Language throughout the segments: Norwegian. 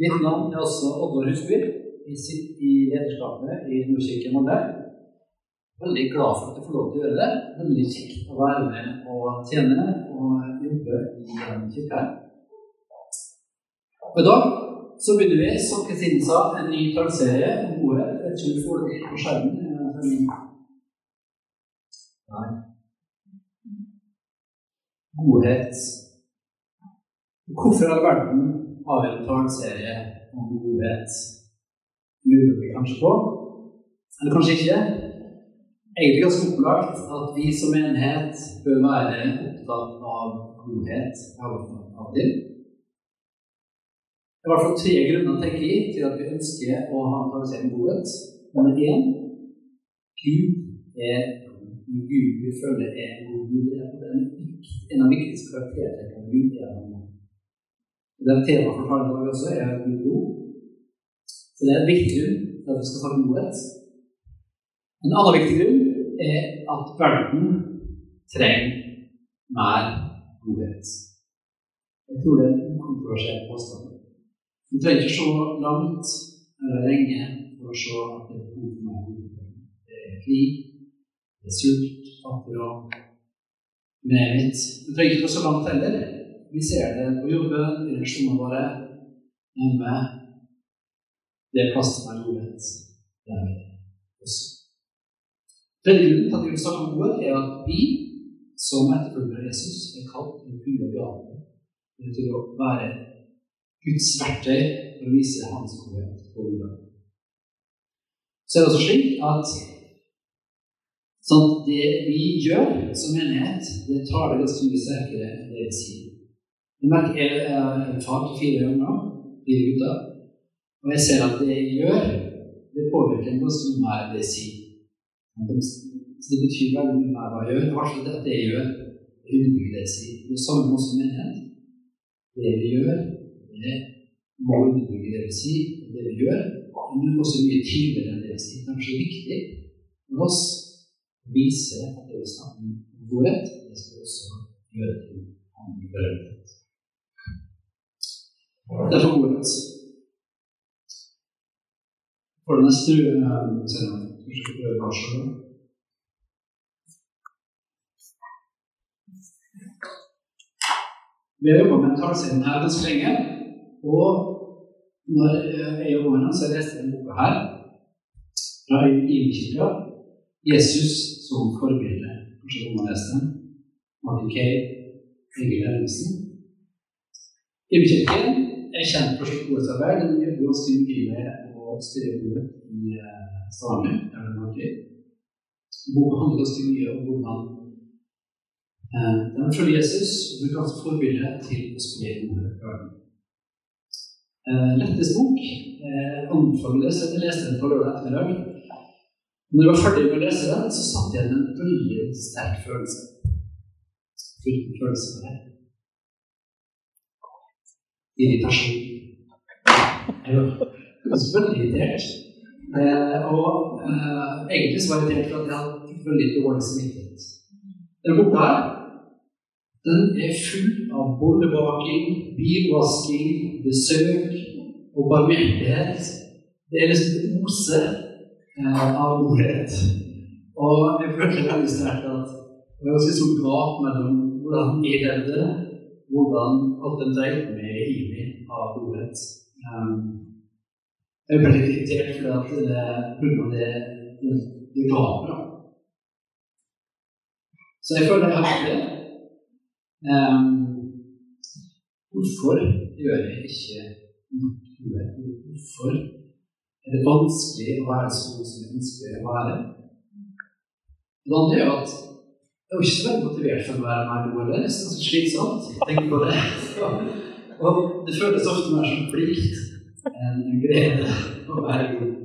Mitt navn er også Oddvar Husby. Jeg sitter i lederskapet i Nordkirken Molde. Veldig glad for at jeg får lov til å gjøre det. Veldig kjekt å være med og tjene og jobbe i denne kirka. I dag så begynner vi, som Kristine sa, en ny tallserie om ordet. Jeg om du får det på skjermen. Nei. Godhet. Hvorfor all verden har en taleserie om godhet? Lurer vi kanskje på. Eller kanskje ikke. Egentlig ganske opplagt at vi som enhet bør være opptatt av godhet av det. Det er i hvert fall tre grunner tenker jeg, til at vi ønsker å ha en karakter om godhet. Nummer én Gud er Gud vi føler er god en av de viktigste karaktertrekkene Gud er. Det er tema for talen i dag også er Gud god. Så det er en viktig grunn at vi skal snakke godhet. En annen viktig grunn er at verden trenger mer godhet. Jeg tror det er en ukontroversiell påstand. Du trenger ikke se langt eller lenge for å se at det er behov for mer godhet. Det er krig, det er sult, fattigdom Med Du trenger ikke gå så langt heller. Vi ser det på jobben, i relasjonene våre, hjemme. Det er til mer godhet der også. Tredje grunnen til at vi vil snakke om godhet, er at vi som etterfølgere av Jesus er kalt til å fylle bejaget. Til å være Guds verktøy for å vise Hans godhet på jorda. Så er det også slik at sånn, det vi gjør som menighet, det tar det ganske mye sterkere enn det vi sier. Jeg merker jeg har til fire nå, fire gutter, og jeg ser at det jeg gjør, det påvirker ganske mye mer det jeg sier. Så det betyr veldig mye mer hva jeg gjør. Hvert fall det jeg gjør, det underbygger det jeg sier. Det samme også menighet. Det vi gjør, det må underbygge det vi sier. Og det vi gjør, men også mye tidligere enn det vi sier. Kanskje det viktig for oss å vise at det vi snakker om godhet, det skal vi også gjøre til andre foreldre. Derfor er For det neste Kanskje prøve kanskje Vi har jobba med taleserien her ganske lenge. Og når jeg jobba med den, så leste jeg denne boka her fra Imekirka. 'Jesus som forbilde'. Kanskje noen har lest den? Martin Kay, Egil Ellingsen. Ivekirken er kjent for sitt godhetsarbeid. Hun jobber ganske mye med å styre ordet i Stavanger, der den har vært. Boka handler ganske mye om hvordan eh, den følger Jesus og bruker hans forbilde til å spre i verden. Eh, Lettes bok anbefales jeg leste den på lørdag ettermiddag. Når jeg var ferdig med å lese den, så satt jeg igjen en veldig sterk følelse. Følelse var det? Irritasjon. Jeg var veldig irritert. Eh, og eh, egentlig så var jeg irritert for at jeg hadde veldig dårlig samvittighet. Den boka her, den er full av bollebaking, bilvasking, besøk og barmhjertighet. Det er liksom det oser eh, av godhet. Og jeg følte veldig sterkt at det var ganske stort gap mellom hvordan jeg levde, hvordan alt den dreide meg Imi av godhet. Um, jeg ble litt irritert fordi det pga. det, det, ga gapet. Så jeg føler jeg har det. Um, hvorfor gjør jeg ikke noe? Hvorfor er det vanskelig å være så god som jeg ønsker å være? Det andre er at jeg var ikke så veldig motivert for å være mer god. eller er nesten så slitsomt. Tenk på det. Og det føles ofte mer som plikt en glede å være god.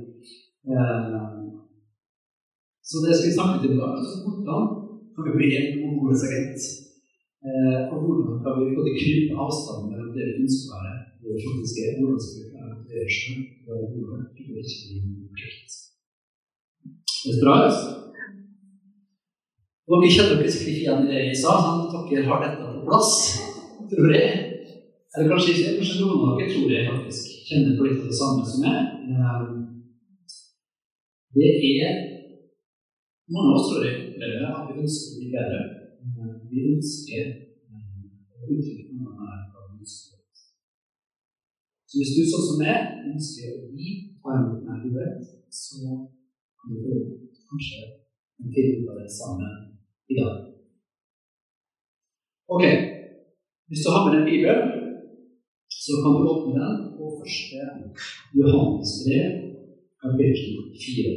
Så det skal vi snakke til i dag. Altså, hvordan kan vi bli en god godhetsagent? Og hvordan kan vi både krype avstanden mellom det vi ønsker å være, det vi faktisk er, hvordan skal vi klare å gjøre selv, være gode, ikke bli plikt. Det er bra, altså. Og vi mye sikkert igjen i det jeg sa, sånn at dere har dette på plass, tror jeg. Eller kanskje ikke, kanskje noen av dere tror jeg faktisk kjenner på litt av det samme som meg. Eh, det er Mange av oss tror jeg opplever at vi ønsker å bli bedre. Eh, vi ønsker å uttrykke noe mer av godhet. Så hvis du sånn som meg ønsker å gi ta imot godhet, så kan du kanskje finne ut av det sammen i dag. Ok, hvis du har med deg Bibelen, så kan du åpne den på første Johannes brev, kapittel 4.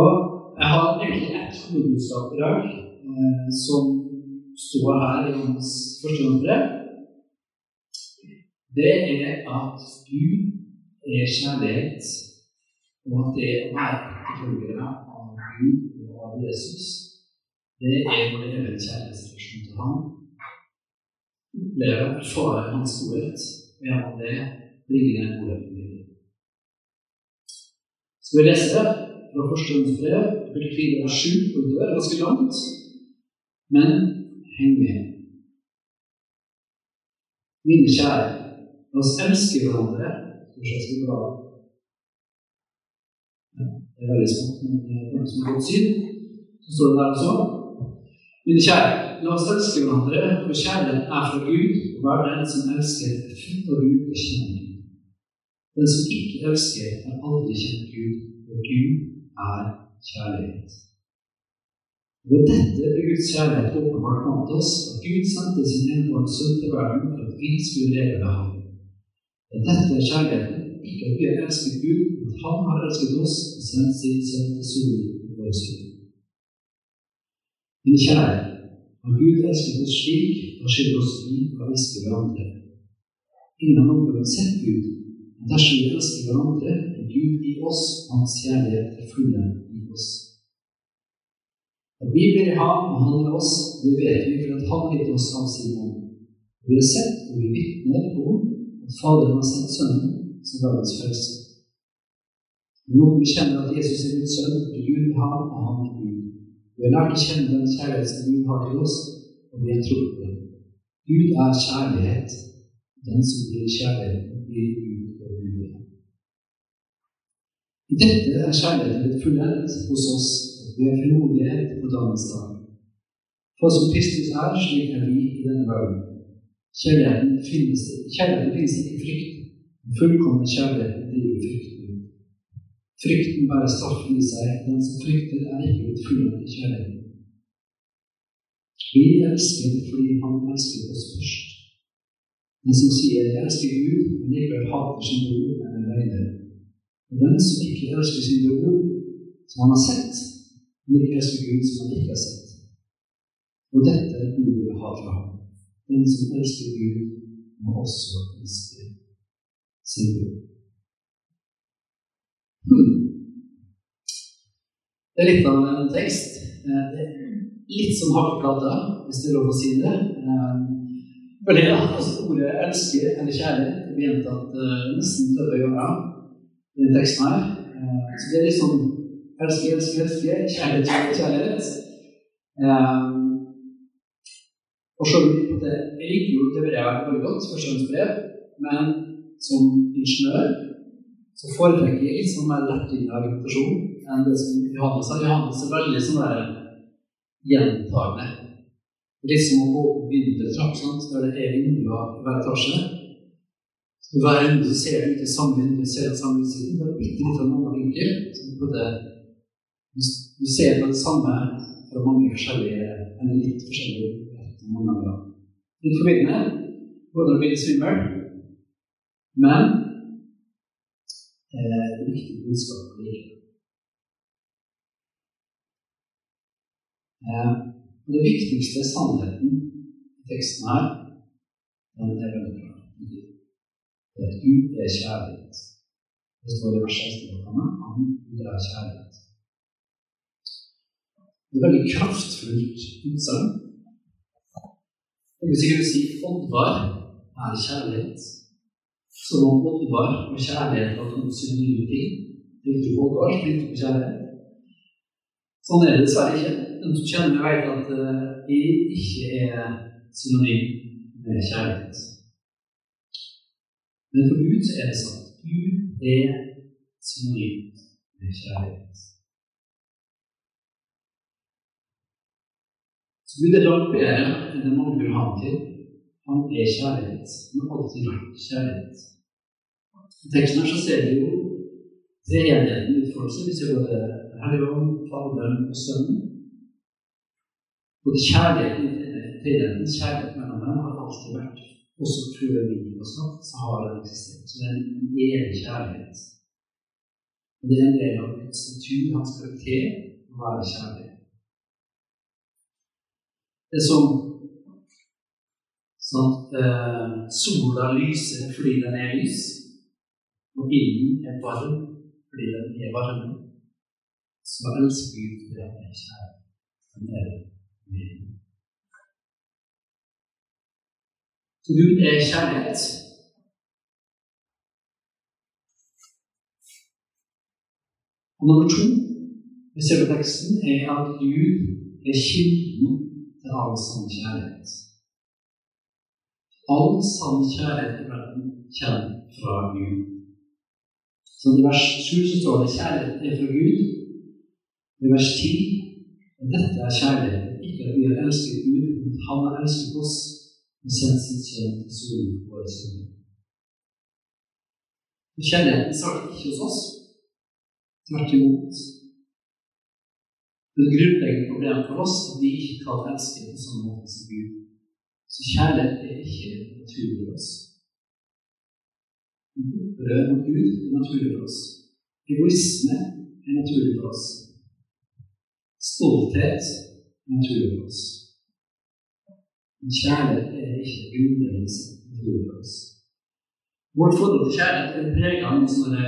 Og jeg har egentlig ett hovedbudskap i dag eh, som står her i Johannes første brev. Det er at Gud er kjærlighet, og at det å være av Gud av Jesus, det er vår evige kjærlighetsrelasjon til Ham. Oppleve, erfare Hans godhet, og gjennom det bringe den godheten videre. Skal vi lese det fra første brev, kapittel 4 vers 7 utover. Det er ganske langt, men heng med. Mine kjære, la oss elske hverandre. Det er veldig smått, men det er som er godt syn. Står det der også. Mine kjære, la oss elske hverandre, for kjærlighet er fra Gud, og hver den som elsker, er av Gud og kjenner Gud. Den som ikke elsker, har aldri kjent Gud, og Gud er kjærlighet. Ved dette ble Guds kjærlighet åpenbart blant oss, at Gud sendte sin enbårne sønn til verden for at vi skulle leve ved ham. Men dette er kjærligheten, ikke at vi har elsket Gud, men Han har elsket oss og sendt sin sønn til solen vår. Min kjære, har Gud elsket oss slik, da skylder oss vi å elske hverandre. Ingen har noen sett Gud, men dersom vi elsker hverandre, er Gud i oss, Hans kjærlighet er fulle i oss. At vi blir i ham og han i oss, det vet vi for at han gitt oss av sin ånd. Vi har sett og vi vitner om at Faderen har sendt Sønnen som verdens frelse. Nå vi kjenner at Jesus er Guds sønn, og Gud har, og han er Gud. Vi har lært å kjenne den kjærlighet som Gud har til oss, og vi har trodd på den. Gud er kjærlighet. Den som blir kjærlighet, blir Gud og Gud. I dette er kjærligheten blitt fullendt hos oss, og vi har frimodighet på dagens dag. For som Kristus er, slik er vi i denne verden. Kjærligheten finnes, kjærligheten finnes ikke i frykt. Den fullkomne kjærligheten driver frykten. Frykten bærer straffen i seg. Den som frykter, er ikke fullendt i kjærligheten. Vi elsker fordi Han elsker oss først. Den som sier 'jeg elsker Gud', men likevel hater sin bror, er en løgner. Og den som ikke elsker sin bror, som han har sett, men ikke elsker Gud, som han ikke har sett. Og dette er Gud vil ha fra ham. Den som elsker Gud, må også elske sin bror. Det er litt av en tekst. Det er litt som hakkeplate, hvis det er lov å si det. For det er altså ordet 'elsker' eller 'kjærlighet' er gjentatt nesten 30 ganger i denne teksten her. Så det er litt sånn 'elsker, elsker, elsker', 'kjærlighet, kjærlighet', kjærlighet. Og selv om det, Jeg liker jo Hebrevet veldig godt, førstehåndsbrev, men som ingeniør så foretrekker jeg litt sånn mer i argumentasjon enn det som Johannes har. Johannes er veldig sånn der gjentagende. Litt som å gå og begynne til der det er vinduer i hver etasje. Så hver runde så ser du ikke samme vindu, du ser den samme utsiden. Det er bitte litt av en annen vinkel. Du ser på det samme fra mange forskjellige, eller litt forskjellige ganger. Litt forvirrende, både når det blir svimmel, men eh, det er viktig budskap likevel. Eh, det viktigste sannheten i teksten her, den er veldig klar. Det at Gud er kjærlighet. Det står i vers 16 han Gud er kjærlighet. Det er veldig kraftfullt utsagn. Jeg vil sikkert si Oddvar er kjærlighet. Som om Oddvar og kjærlighet var to nye ting. Tenker ikke alt tenker på kjærlighet. Sånn er det dessverre ikke. Den som kjenner meg, vet at de ikke er synonym med kjærlighet. Men for Gud så er det sånn Gud er synonym med kjærlighet. Så Gud er langt bedre enn det mange vil ha ham til. Han er kjærlighet. Har alltid vært kjærlighet. I teksten her så ser vi jo treenigheten utfolde seg. Vi ser både Herren, Faderen og Sønnen. Både kjærligheten treenigheten, kjærlighet mellom dem, har alltid vært også før vi var skapt, så har den eksistert. Så det er en evig kjærlighet. Og det er en del av Guds natur, hans karakter, å være kjærlig. Det som sånn at eh, sola lyser fordi den er lys, og ilden er varm fordi den er varm. Så elsker Gud fordi han er kjær. Han er med. Så Gud er kjærlighet. Og nummer to ser på teksten, er at Gud er kilden til all sann kjærlighet. All sann kjærlighet i verden kommer fra Gud. Så I vers 7 så står det 'kjærlighet er fra Gud'. I vers 10 dette er kjærlighet, ikke at vi har elsket Gud, men at Han har elsket oss og sendt sin sønn til solen for våre. Kjærligheten starter ikke hos oss. Tvert imot. Det grunnleggende problemet for oss er at vi ikke kan elske på samme måte som Gud. Så kjærlighet er ikke naturlig for oss. Opprør mot Gud er naturlig for oss. Egoisme er naturlig for oss. Stolthet er naturlig for oss. Men kjærlighet er ikke grunnleggende naturlig for oss. Vårt forhold til kjærlighet er preget av sånne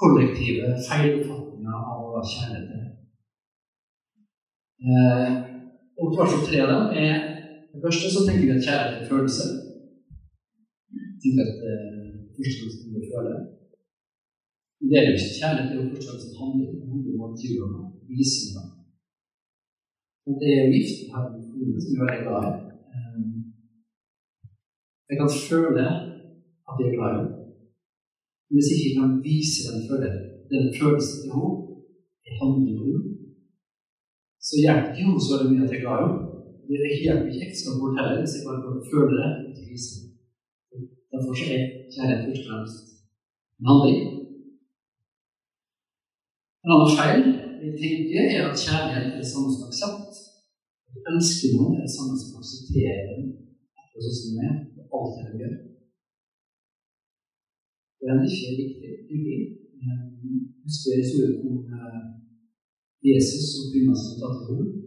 kollektive feiloppfatninger av hva kjærlighet. Eh, og hvert fall tre av dem er Det første så tenker vi at kjærlighet er en følelse. Tenker at det først og fremst vi føle. Men det er jo ikke kjærlighet, det er jo først og fremst handling. må handler om vise visene. Og det er gift her som vi er glad i. Eh, jeg kan føle at jeg er glad i henne. Men hvis jeg ikke kan vise den, følelsen, den følelsen til henne i handling så hjelper ikke henne så veldig mye at jeg er glad i henne. Det hjelper ikke som vårt heller hvis jeg bare kan føle det. Derfor er kjærlighet først og fremst en handling. En annen feil vi tenker, er at kjærlighet er det samme som aksept. Vi ønsker noen er det samme som aksepterer dem akkurat sånn som de er, og alt det de gjør. Det er ikke riktig. Husker historien om Jesus og kvinna som tatt til henne.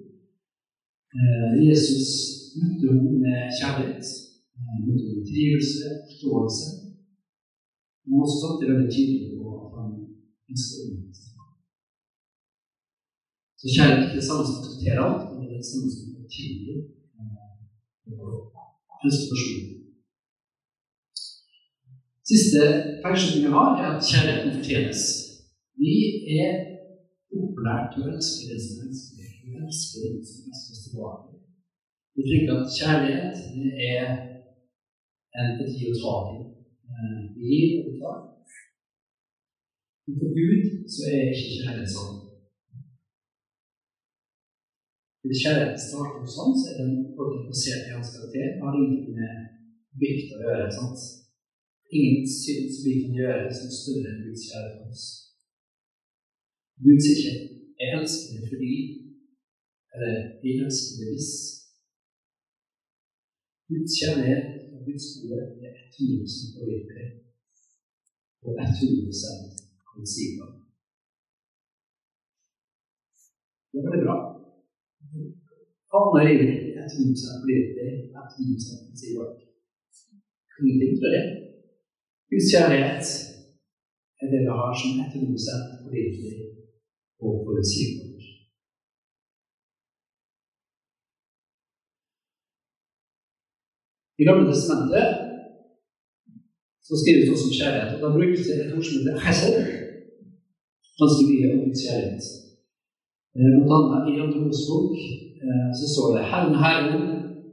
Jesus møtte henne med kjærlighet, møtte henne med trivelse, forståelse. Men også samtidig veldig tydelig på at han ønsket henne. Så kjærlighet er det samme som aksepterer alt, men det er det samme som tilgir frustrasjon. Siste feilskjønning vi har, er at kjærligheten fortjenes. Vi er opplært til å elske det som helst. Vi elsker den som elsker oss tilbake. Vi tenker at kjærlighet det er en et å ta til. Vi gir og vi tar. Men for Gud så er ikke kjærlighet sånn. Hvis kjærligheten starter han, så er den basert i hans karakter. Det har ingenting med bygd å gjøre. sant? Ingen syns vi kan gjøre som er større enn Guds kjærlighet for oss. Gud sier ikke 'jeg fordi' eller deg hvis'. Guds kjærlighet og Guds gode er 100 påvirkelig og 100 forutsigbar. Det var det bra. Havner livet ditt 100 påvirkelig, 100 forutsigbar. Ingenting fra det. Guds kjærlighet er det vi har som 100 påvirkelig og forutsigbart. I Gamle testamentet så skrives det også om kjærlighet, og da brukes det et ord som heter hesed. Ganske mye om Guds kjærlighet. Blant annet i Andre Mosebok så står det 'Herren Herren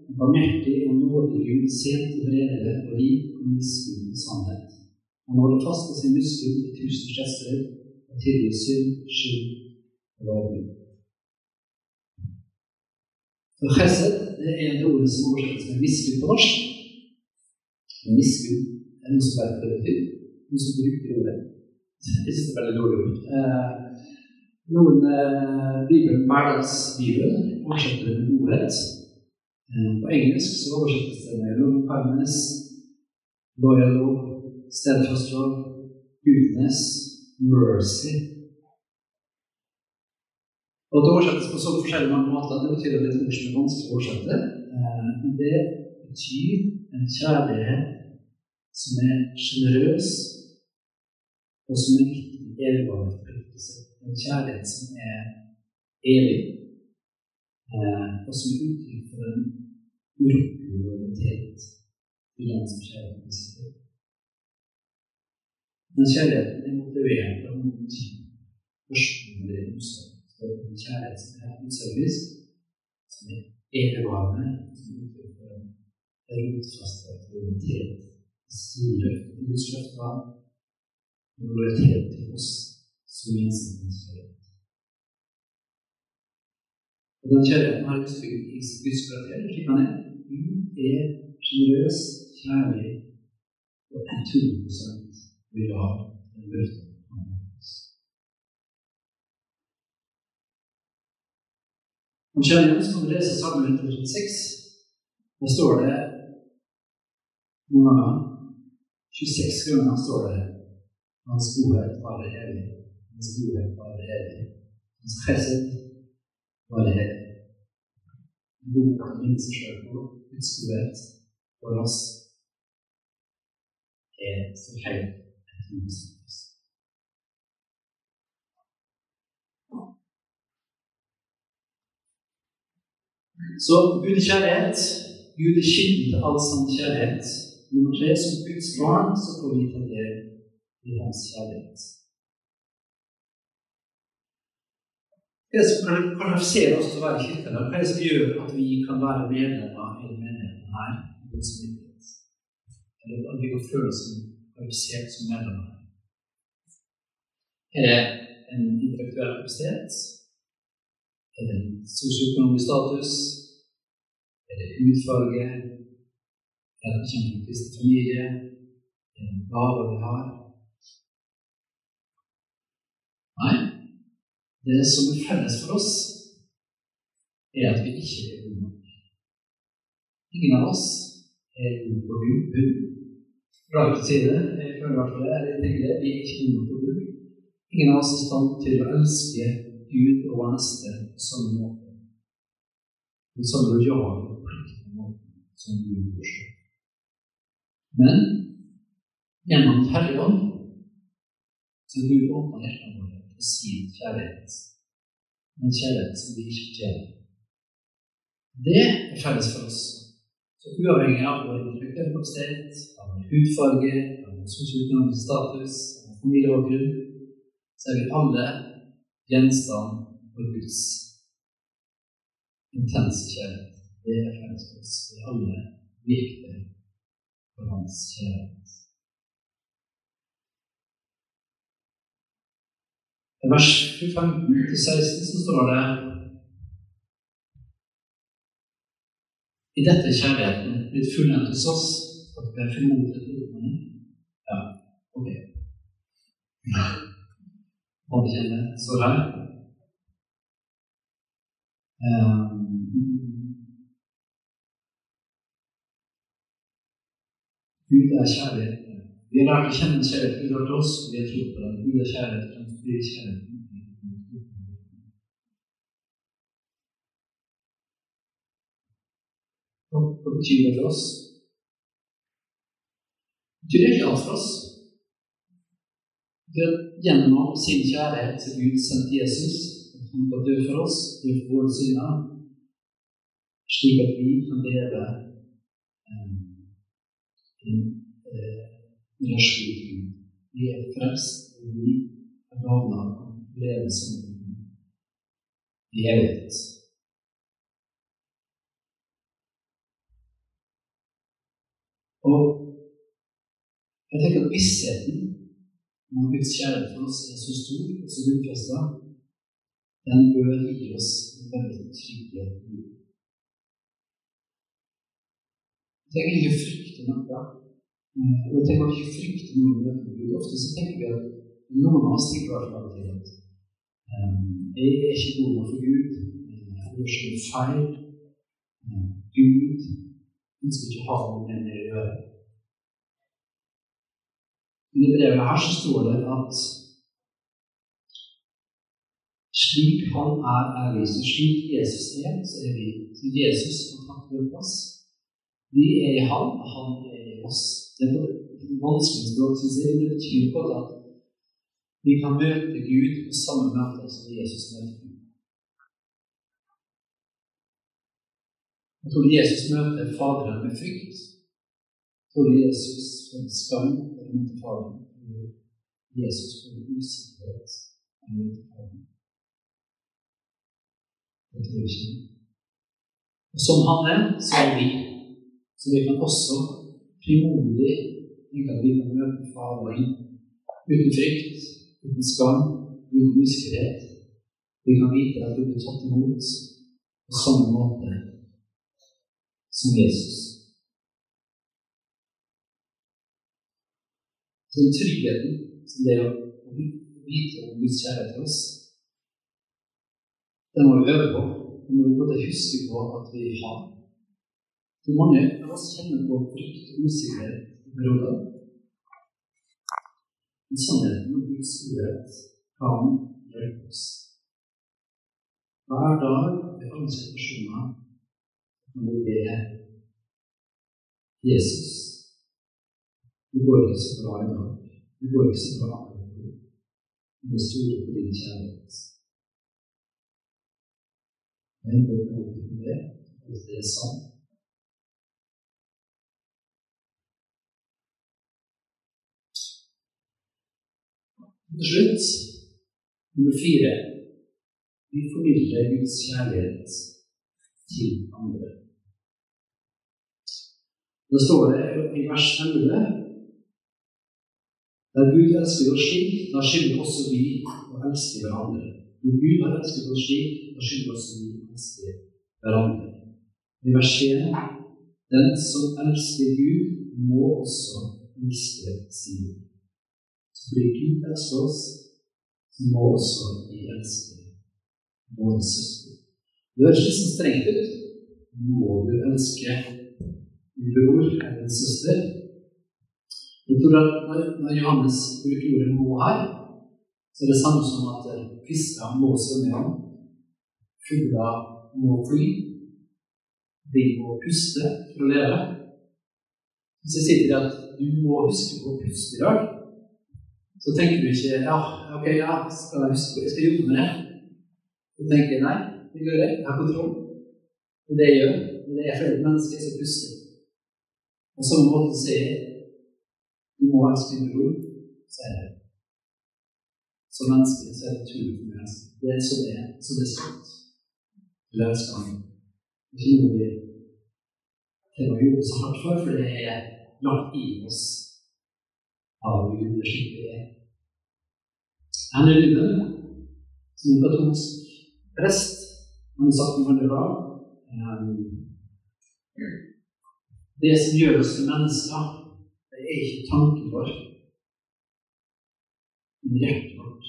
var barmhjertig og nådig Gud, sent og bredere og rik og miskunn sannhet. Han holder fast på sin muskel i tusen gester og tilgir synd, skyld og lovbrudd. Det er et ord som oversettes med miskunn på norsk. Miskunn er noe som vet hva det betyr. Noen som bruker ordet. Jeg synes det er veldig dårlig ord. Eh, noen eh, Bibelen, hverdagsbibelen, oversetter det med godhet. Eh, på engelsk så oversettes det med long kindness, loyal love, steadfast love, goodness, mercy. Og det oversettes på så forskjellige måter. Det betyr at det er ord som er vanskelig å oversette. Eh, det betyr en kjærlighet som er sjenerøs, og som er viktig en evigvarende. En kjærlighet som er evig, eh, og som er uttrykk for en urokkelig lojalitet til den som kjærligheten viser. Men kjærligheten er motivert av noen ting. Først. Så det service som er er evigvarende, som er uttrykk en rotfast lojalitet. Styre utsløft av lojalitet til oss som gjensidig kjærlighet. Og den kjærligheten har uttrykk i Guds karakter, slik han er. Gud er sjenerøs, kjærlig og 100 lojal han har gitt oss. Om kjærligheten så kan vi lese Salme 136. Der står det noen ganger 26 ganger står det Hans godhet varer evig. Hans godhet varer evig. Hans chesed varer evig. Boka minner seg selv på Guds godhet for oss er så helt et Så Gud er kjærlighet. Gud er kilden til all sann kjærlighet. Nummer tre, som Guds barn så får vi ta del i hans kjærlighet. Hva er Det som kan kvalifisere oss til å være kirkelag, hva er det som gjør at vi kan være medlemmer i menigheten her? Eller at vi kan føle oss kvalifisert som medlemmer? Er det en intellektuell kapasitet? Er en sosioøkonomisk status? Er det hudfarge? Er det bekjent med kristen familie? Er det gaver vi har? Nei. Det som er felles for oss, er at vi ikke er gode nok. Ingen av oss er gode på Gud. Fra å si det, jeg føler i hvert fall det. Jeg tenker det. Vi er ikke gode på Gud. Ingen av oss er i stand til å elske Gud og vår neste på samme måte. Den samme lojale og pliktende måten som Gud forstår. Men gjennom Helligånd så Gud åpner hjertene våre for sin kjærlighet. En kjærlighet som vi ikke tjener. Det er felles for oss. Så uavhengig av vår intellektuelle kapasitet, av vår hudfarge, av vår sosioøkonomiske status, av familiebakgrunn, så er vi alle gjenstand for Guds intense kjærlighet. Det er felles for oss. Vi alle virkelig for Hans kjærlighet. I vers 15-16 så står det I dette kjærligheten blitt fullendt hos oss, at vi er formodet til ordene. Ja, ok. Anerkjenne så langt. Gud er kjærlighet. Vi har lært å kjenne kjærlighet Gud har til oss, og vi har trodd på den. Gud er kjærlighet, er kjærlighet. Hva betyr det for oss? Det betyr egentlig alt for oss. Gjennom sin kjærlighet til Gud sendte Jesus, at han skal dø for oss, dø for våre synder, slik at vi kan leve um, en uh, relasjon til. Vi er frelst, og vi er navna av å leve som i evighet. Og jeg tenker at vissheten at Guds kjærlighet for oss er så stor og så grunnfesta, den bør gi oss en veldig trygge liv. Jeg tenker ikke å frykte noe. Eh, og jeg tenker ikke å frykte noe møte med Gud. Ofte så tenker vi at noen av oss tenker at um, jeg er ikke god nok for Gud. Eh, jeg gjør så mye feil. Gud ønsker ikke å ha noe med meg å gjøre. Men det brevet her så står det at slik han er, er vi. Så slik Jesus er, så er vi. Så Jesus har tatt vår plass. Vi er i han, og han er i oss. Det er vanskelig språk, syns jeg. Det betyr på at vi kan møte Gud på samme måte som Jesus møter. Jeg tror Jesus møter Faderen med frykt. Jeg tror Jesus får skam møter Faderen. Jesus får usikkerhet møter Faderen. Det tror jeg ikke. Og som han er, så er vi. Så vi kan også frimodig tenke at vi kan møte Faderen uten frykt, uten skam, uten usikkerhet. Vi kan vite at vi blir tatt imot på samme måte som Jesus. Den tryggheten som det er å vite om Guds kjærlighet til oss, den må vi øve på. Den må vi både huske på at vi har. For mange av oss kjenner på frykt og usikkerhet i perioder. Men sannheten om Guds storhet kan hjelpe oss. Hver dag i alle situasjoner kan vi be Jesus. Det går ikke så bra i dag. Det går ikke så bra med store på din kjærlighet. Men det er alltid på det, hvis det er sant. Til slutt, nummer fire vi formidler Guds kjærlighet til andre. Da står det i vers 11 der Gud elsker oss slik, da skylder også vi å elske hverandre. Når Gud har elsket oss slik, da skylder også vi å elske hverandre. I vers 1 Den som elsker Gud, må også elske sin. Så fordi Gud elsker oss, så må også vi elske våre søsken. Det høres litt så strengt ut. Må du elske din bror eller din søster? At når Johannes bruker ordet 'må' her, så er det samme som at fisker må svømme om, fugler må fly, vi må puste for å leve. Hvis jeg sier til deg at du må huske på å puste i dag, så tenker du ikke ja, ok, ja, skal jeg huske jeg skal jobbe med det. Du tenker nei, det gjør jeg, jeg har kontroll. Det er det jeg gjør. Men det er flere mennesker som puster. På samme måte sier du må din bror, sier jeg. Som menneske så er det naturlig for meg. Det er så det er. Så det er sant. Du elsker. Det er vi trenger å jobbe så hardt for, for det er lagt i oss av Gud. Det er slik det er. Henry Lubben, som er katolsk prest, han har sagt noe veldig bra. Det som gjør oss til mennesker, det er ikke tanken vår, men hjertet vårt.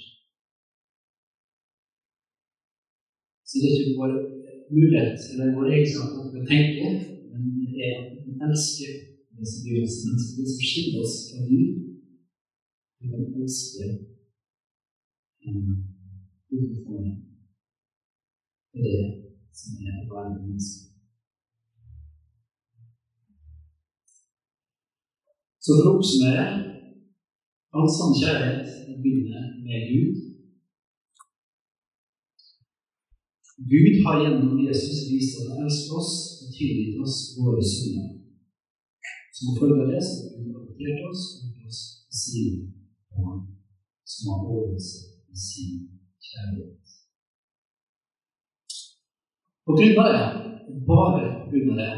Så det er ikke vår mulighet eller vår egenskap til å tenke, men det er at vi elsker det som gjør oss mennesker, det som skiller oss fra Gud. Vi kan elske utenfor det som er å være menneske. Så for å oppsummere all sann kjærlighet begynner med Gud. Gud har gjennom Jesus vist at han elsker oss og tilgitt oss våre synder. Som følge av det så har Gud adoptert oss og gjort oss til sine barn, som har oversett i sin kjærlighet. På grunn av det, bare på grunn av det,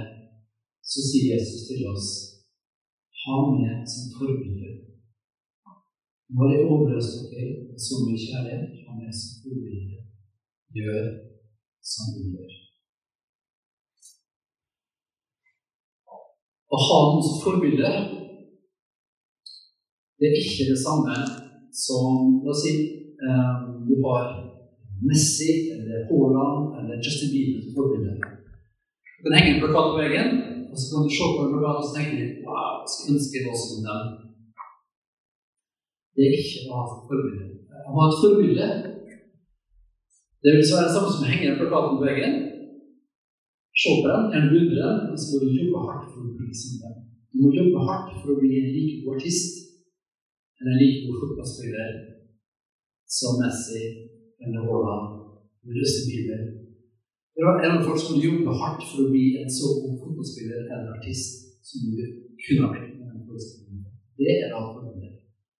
så sier Jesus til oss ha med som forbilde. Når jeg overøser dere med så mye kjærlighet, ha med som forbilde. Gjør som vi gjør. Å ha noen som forbilde, det er ikke det samme som La oss si um, du har Messi eller Haaland eller Justin Bieber som forbilde. Du kan henge en plakat på veggen, og så kan du se på en plakat og tenke litt Wow, skulle ønske jeg var som dem. Det er ikke å ha et forbilde. Å ha et forbilde det vil være det samme som å henge en plakat på veggen. Se på den, gjerne beundre den, så må du jobbe hardt for å bli som dem. Du må jobbe hardt for å bli en like god artist eller en like god fotballspiller som Messi eller Haaland eller Justin Bieber. Det er en folk som jobber hardt for å bli en så god fotballspiller eller artist som du kunne ha blitt. Det er da forholdet.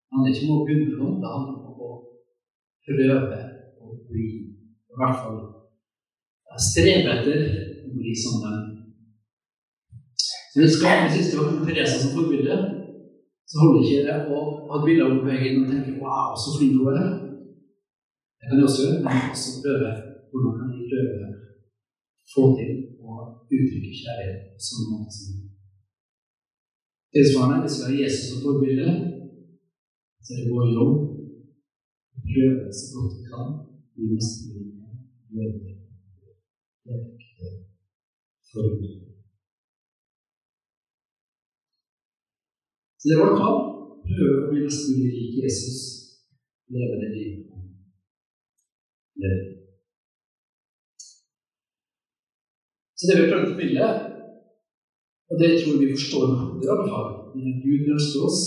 Det handler ikke om å beundre noen, det handler om å prøve å bli, i hvert fall strebe etter å bli som dem. Så Hvis vi skal ha Teresa som forbilde, så holder ikke det å ha et bilde av veggen og tenke 'wow, så flink hun er'. Det kan jeg også gjøre, men også prøve hvordan kan jeg prøve å få til å uttrykke kjærlighet på samme måte som Tilsvarende, hvis vi har Jesus som forbilde, så er det vår jobb å prøve så godt vi kan i mest mulig glede direkte forbilde. Så det var vår kamp. Prøve å bli mest mulig lik Jesus. Leve det livet han lever. Så det vi prøver å formidle, og det tror vi forstår med hodet i alle fall, er at Gud ønsker oss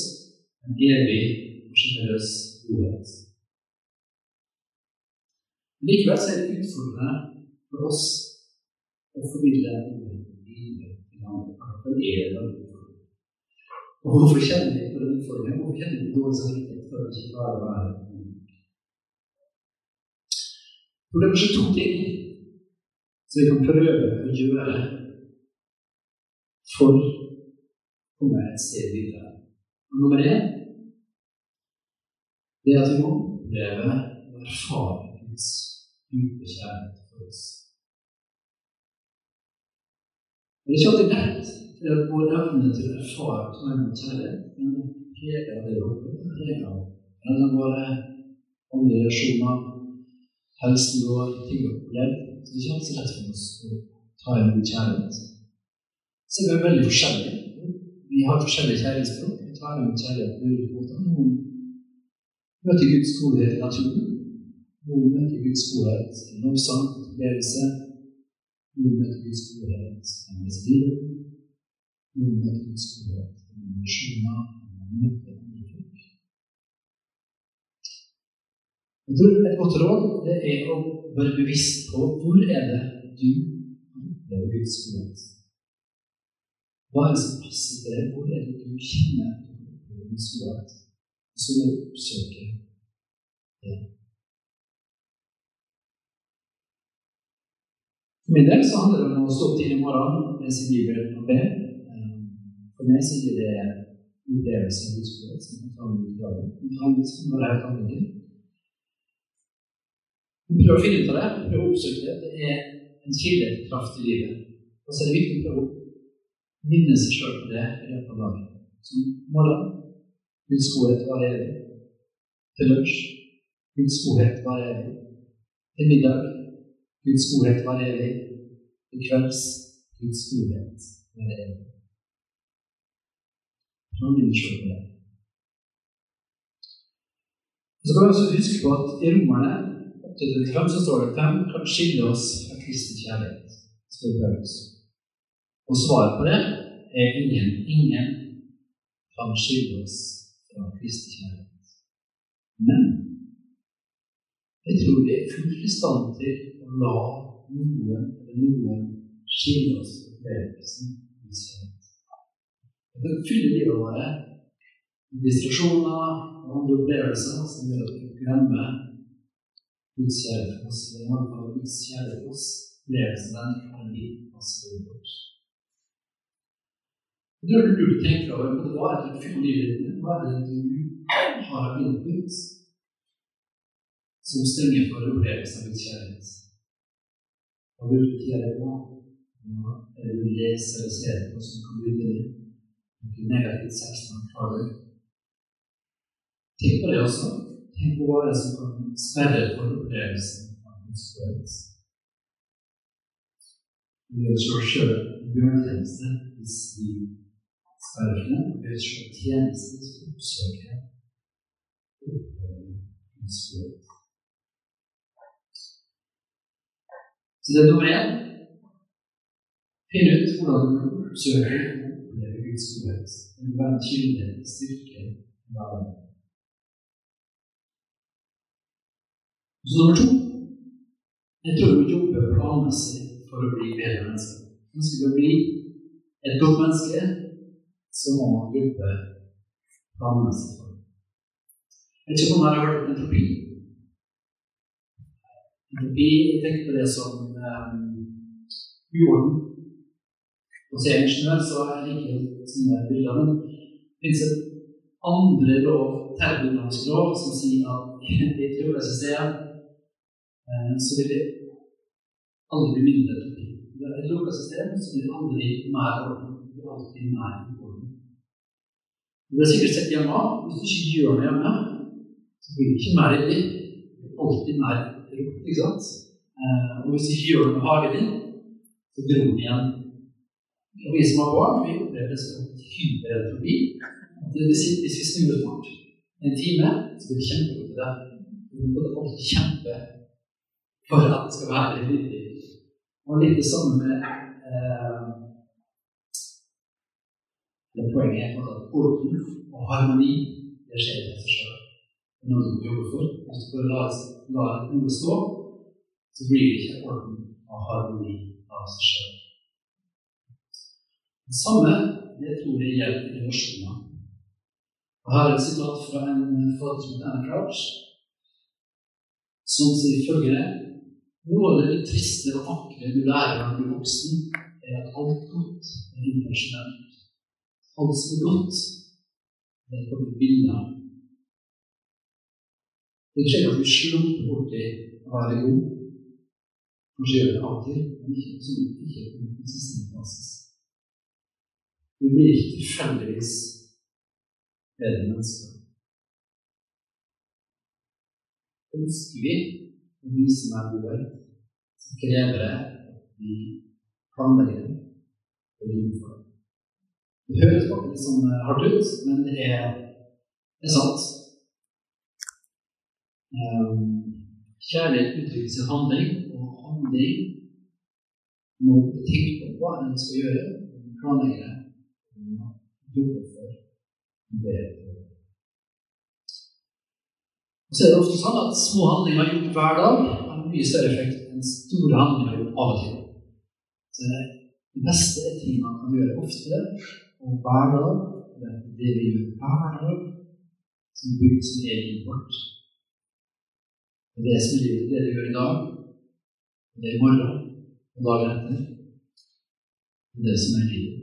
en evig og sjenerøs godhet. Likevel er det utfordrende for oss å formidle videre til andre. Det er det og hvorfor kjenner vi på den utfordringen? Hvorfor kjenner vi dårlig samvittighet for å ikke klare å For det er to ting som vi kan prøve å gjøre for å komme et sted videre. Og nummer én det er at vi må oppleve og erfare Guds dype kjærlighet for oss. Det er ikke alltid lett at vår evne til å erfare imot kjærlighet. Men preger av det òg. Preger av våre andre relasjoner, helsen vår, ting vi har opplevd. Det er ikke alltid lett for oss å ta imot kjærlighet. Så vi er veldig forskjellige. Vi har forskjellige kjærlighetsspråk. Vi tar imot kjærlighet på ulike måter. Noen møter Guds godhet i naturen. Noen møter Guds godhet i lovsang, opplevelse. Noen møter Guds godhet i livet noen møter Guds godhet, i folk. Jeg tror Et godt råd det er å være bevisst på hvor er det du opplever Guds godhet. Hva er det som passer til deg? Hvor er det du kjenner Guds godhet? Så må du oppsøke det. For min del så handler det om å stå opp tidlig i morgen med sin bibel og be. For meg så gir det opplevelse av Guds godhet som kan ta ut i dagen. For kan være ting. prøver å finne ut av det, prøv å oppsøke det. Det er en kilde til kraft i livet. Og så er det viktig å prøve å minne seg sjøl på det i løpet av dagen. Som morgen Guds godhet evig. Til lunsj Guds godhet evig. Til middag Guds godhet evig. Til kvelds Guds godhet var evig. Noen minner på det. Så kan vi også huske på at i Romerne 8.35 så står det at hvem kan skille oss fra kristen kjærlighet? Og svaret på det er ingen. Ingen kan skille oss fra kristen kjærlighet. Men jeg tror vi er fullt i stand til å la noen eller noen skille oss fra opplevelsen av kjærlighet. Det fyller livet vårt med og andre opplevelser som gjør at vi glemmer Guds kjærlighet for oss. Hvert fall Guds kjærlighet for oss. Opplevelsen den kan bli passe vårt. Det tror du tenker over på hva er det med, hva er det du har av input som stenger for opplevelsen av Guds kjærlighet. Hva vil du gjøre på? Eller du leser eller ser på som kan bryte det? Noe negativt sex man klarer. Tenk på det også. Tenk på hva det er som kan sperre for opplevelsen av Guds kjærlighet. Vi gjør oss sjøl en bjørnetjeneste hvis vi sperrer for den. Vi gjør oss sjøl tjeneste hvis vi oppsøker og opplever Guds kjærlighet. Så det er nummer én. Finn ut hvordan du oppsøker og opplever Guds godhet. Det vil være en kilde til styrke i hverdagen. Så nummer to Jeg tror vi jobber planmessig for å bli bedre mennesker. Ønsker vi å bli et godt menneske, så må man jobbe planmessig for det. Jeg vet ikke om dere har hørt om entropi. Vi tenker på det som um, jorden. Og er jeg ingeniør, så jeg liker sånne bilder. Men det finnes et andre lov, termodynamisk lov, som sier at i et jordsystem eh, så vil det aldri bli mindre utopi. Vi har et lukka system så blir aldri mer orden. Det blir alltid mer orden. Du har sikkert sett hjemme hvis du ikke gjør noe hjemme, så blir det ikke mer ryddig. Det blir alltid mer rot, ikke sant? Eh, og hvis du ikke gjør noe med hagen din, så gror den igjen. Og vi som har barn, vi opplever det som hyperentropi. Hvis vi snur oss bort en time, så blir det kjempegodt deg, det. Vi må alltid kjempe for at det skal være ryddig. Og litt det samme med eh, det Poenget er at orden og harmoni det skjer i seg sjøl. Det er noe du jobber for. Hvis du la lar noe stå, så blir det ikke orden og harmoni av seg sjøl. Det samme det tror jeg gjelder i relasjoner. Her er et sitat fra en fader som heter Anne Crouch, som sier følgende Noe av det triste og vakre du lærer når du blir voksen, er at alt godt er intensjonelt. Alt som er godt, det kommer bilder. Det skjer at vi slumper borti å være god. Kanskje gjør det til, men ikke, som ikke på en konsistent basis. Vi blir ikke tilfeldigvis bedre mennesker. Ønsker vi å som er gode, så krever det at vi planlegger og jobber for det. Det høres faktisk sånn hardt ut, men det er, det er sant. Um, kjærlighet uttrykkes i handling, og handling må tenke på hva en skal gjøre, planlegge og jobbe for det. Så er det ofte sånn at små handlinger gjort hver dag har mye større effekt enn store handlinger gjort av og til. Så det beste er ting man kan gjøre ofte og hver dag. Det er det vi gjør hver dag, som bygger som er livet vårt. Det det som er livet, det vi gjør i dag, det er i morgen og dagen etter. Det er det som er livet.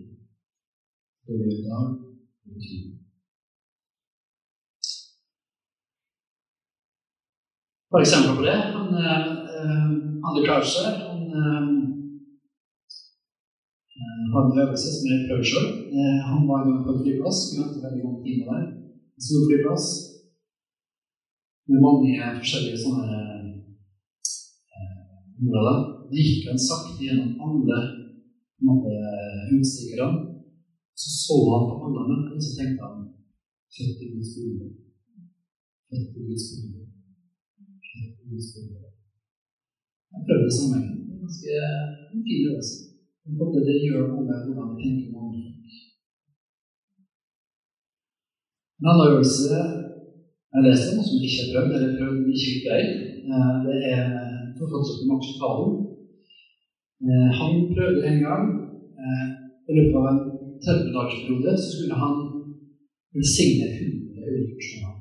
Det vi gjør i dag, betyr For eksempel på det. Han, eh, André Klauscher han eh, har en øvelse som jeg prøver sjøl. Eh, han var en på en flyplass. Vi møtte veldig mange timer der. En stor flyplass med mange forskjellige sånne eh, områder. Da gikk han sakte gjennom alle utstikkerne. Så så han på alle møtene, og så tenkte han Født i Guds bilde. Født i Guds bilde. Født i Guds bilde. Jeg prøvde det er ganske fin øvelse. Både det gjør noe med hvordan vi tenker om andre. En annen øvelse jeg leste, noe som ikke har prøvd, eller prøvd, ikke gikk greit, det er forfatteren Max Talo. Han prøvde en gang i løpet av en 30-dagersperiode så skulle han velsigne 100 ulike personer.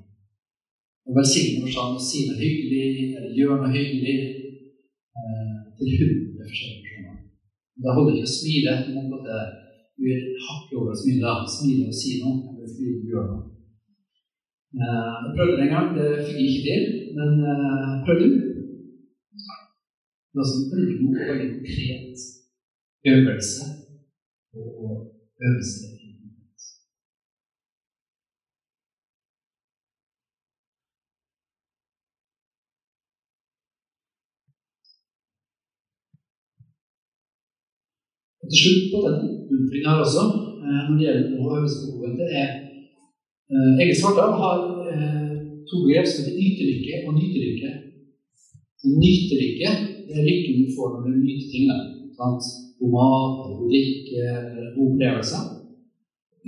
Og velsigne forstand og si noe hyggelig, eller gjøre noe hyggelig til 100 forskjellige personer. Da holder ikke å smile. Du må både Du vil hakke over å smile, smile og si noe, eller smile og gjøre noe. Eh, jeg prøvde det en gang, det fikk jeg ikke til, men eh, prøv du. Det er altså en veldig god og konkret øvelse på å Og til slutt på den oppmuntringen her også, eh, når det gjelder å øve seg på gode, det er eh, Egil Svartdal har eh, to grep som heter ytelykke og nytelykke. Nytelykke det er lykken du får når du nyter ting. Sant? God mat, drikke, opplevelser.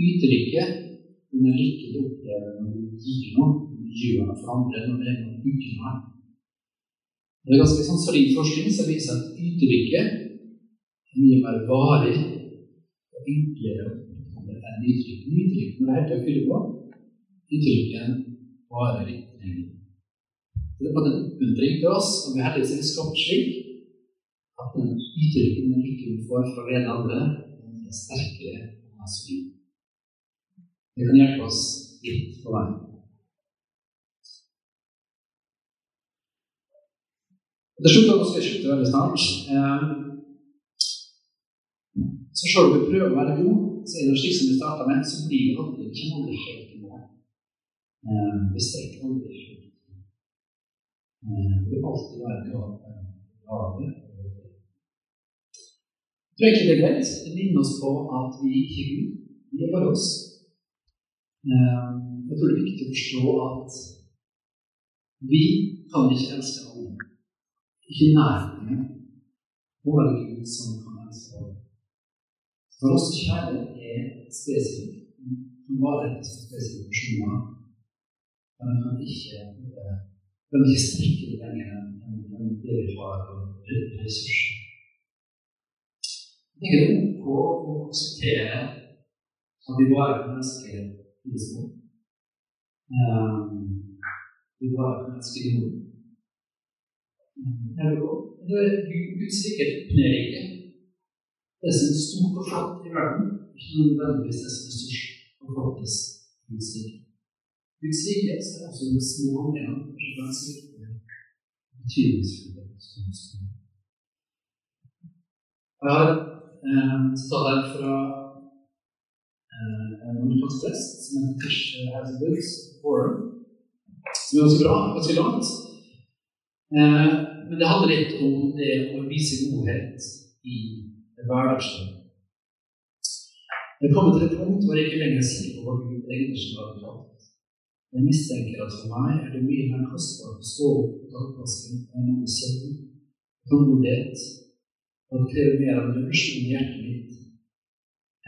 Ytelykke den er lykke du opplever når du gir noe, når du gjør noe for andre, når det er noe uten noe. Det er ganske sånn solid forskning som viser at ytelykke mye mer varig og enklere enn nytrykk. Nytrykk er helt til å fylle på, Nytrykken varer litt lenger. Det er på en undring til oss, og vi heldigvis er skapt slik at den nytrykken den vi får fra det ene andre, den er sterkere og mer solid. Det kan hjelpe oss litt på veien. Det slutter, skal jeg slutte veldig snart eh, Så selv om du prøver å være god, så er det slik som vi starta med, så blir det aldri, ikke aldri helt i mål. Eh, vi strekker aldri helt. Det vil alltid være glade. Jeg tror ikke det er greit. Det minner oss på at vi ikke er Gud. Vi er bare oss. Eh, jeg tror det er viktig å forstå at vi kan ikke elske alle. Ikke nærheten være Gud som kan elske alle. For oss kjærlighet er spesifikk. Den bare er spesifikke personer. Men den kan ikke den kan ikke strekke det lenger enn det vi har av ressurser. Det er ok å akseptere at vi bare kan elske de små. Vi bare kan elske de noen. Det er Guds rike oppnår ikke. Det som er stort og flott i verden, ikke nødvendigvis det som er størst og flottest Guds rike. Guds er også de små handlingene kanskje ganske viktige betydningsfulle. Jeg har eh, tatt her fra eh, en amerikansk prest som heter Tish Hasbooks Forum, som er ganske bra, ganske langt. Eh, men det handler litt om det å vise godhet i hverdagslivet. Jeg kommer til et punkt hvor jeg ikke lenger er sikker på hva Gud egentlig skal ha Jeg mistenker at for meg er det mye mer kostbart å stå opp på takvasken enn noe søvn, tålmodighet, og det krever mer av en revolusjon i hjertet mitt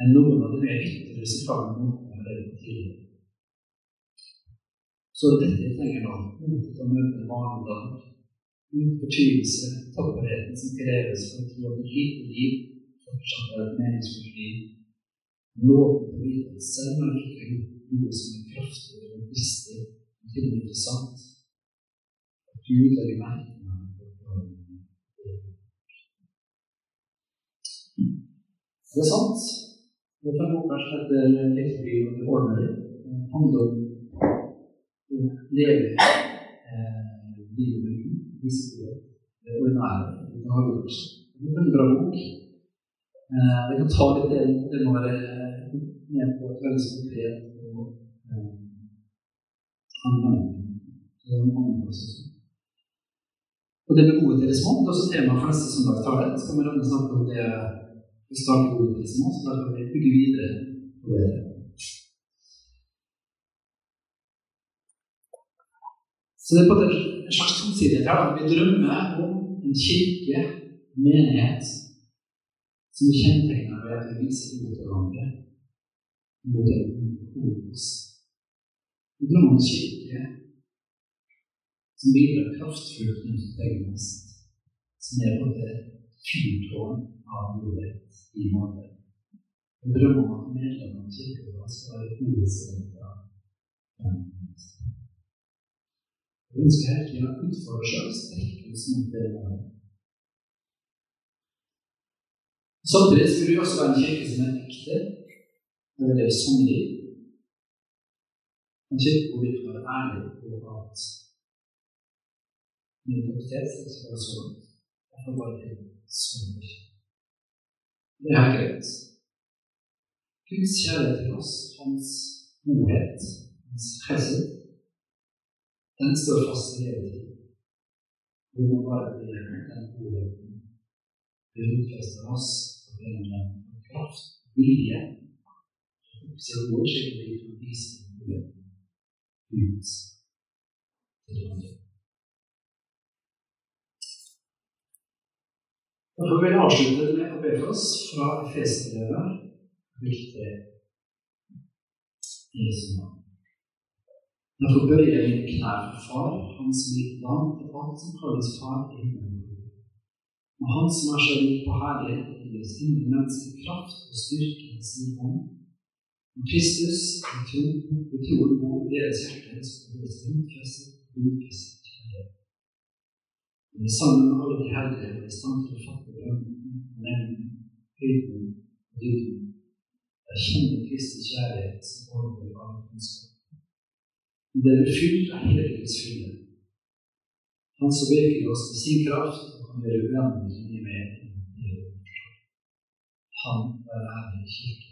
enn noen av de mer ytre resultatene måtene jeg har levd tidligere. Så det dette jeg trenger nå, mot til å møte morgendag, uten fortvilelse, tapperheten som kreves for å tro at et lite liv fortsatt liv. Loven til å vite at selv jeg ikke har gjort noe som er kraftig og dristig, og til og med interessant, at Gud legger merke til meg Det er sant. Det er en bok som heter 'Lekeby og the Ordinary'. Det handler om å leve livet med Gud, vise det, det ordinære, det dagligdags. Det er en bra bok. Eh, det kan ta litt det, det må være med på et veldig konkret og eh. Og det med gode til små, det er også tema for neste søndags tale. kan vi gjerne snakke om det vi starter gode til små, så da kan vi bygge videre på det. Så det er på en slags tomsidighet her. Vi drømmer om en kirke, menighet, som er kjennetegna ved at vi viser mot hverandre mot en hos. Vi drømmer en kirke som bidrar kraftfullt mot mest, som er både fyrtårn av mulighet i morgen. Vi drømmer om at medlemmene av kirka skal være hovedstudenter vi ønsker hele tida å utfordre oss strekke oss mot det. Samtidig vil vi også være en kirke som er ekte, og vil leve sånn liv. En kirke hvor vi kan være ærlige på at min identitet skal være sånn. Jeg får bare til sånn. Det er helt greit. Guds kjærlighet til oss, hans godhet, hans helse, den står fast i levetid. Vi må bare bli den godheten. Vi rotfester oss den kraft, vilje, vår slik vi kan vise godheten ut til de andre. Derfor vil jeg avslutte med å be for oss fra Efeserbrevet, 3. Jesu navn. Derfor bøyer jeg mine knær for Far, Han som gir land til alt som kalles Far i himmelen. Og Han som er så rik på herlighet, gir oss indre menneske kraft og styrke i sin hånd. Når Kristus i i troen bor i deres hjerter, så blir det rotfestet og utfestet kjærlighet. Vi sammen med alle de hellige er i stand til å fatte drømmen, nevnen, høyden og dybden. Erkjenne Kristi kjærlighet som overgår all kunnskap. Men det blir fylt av hele Guds fylde. Han som virker oss med sin kraft kan gjøre uendelig mye mer enn det. Han er ærlig kirke i har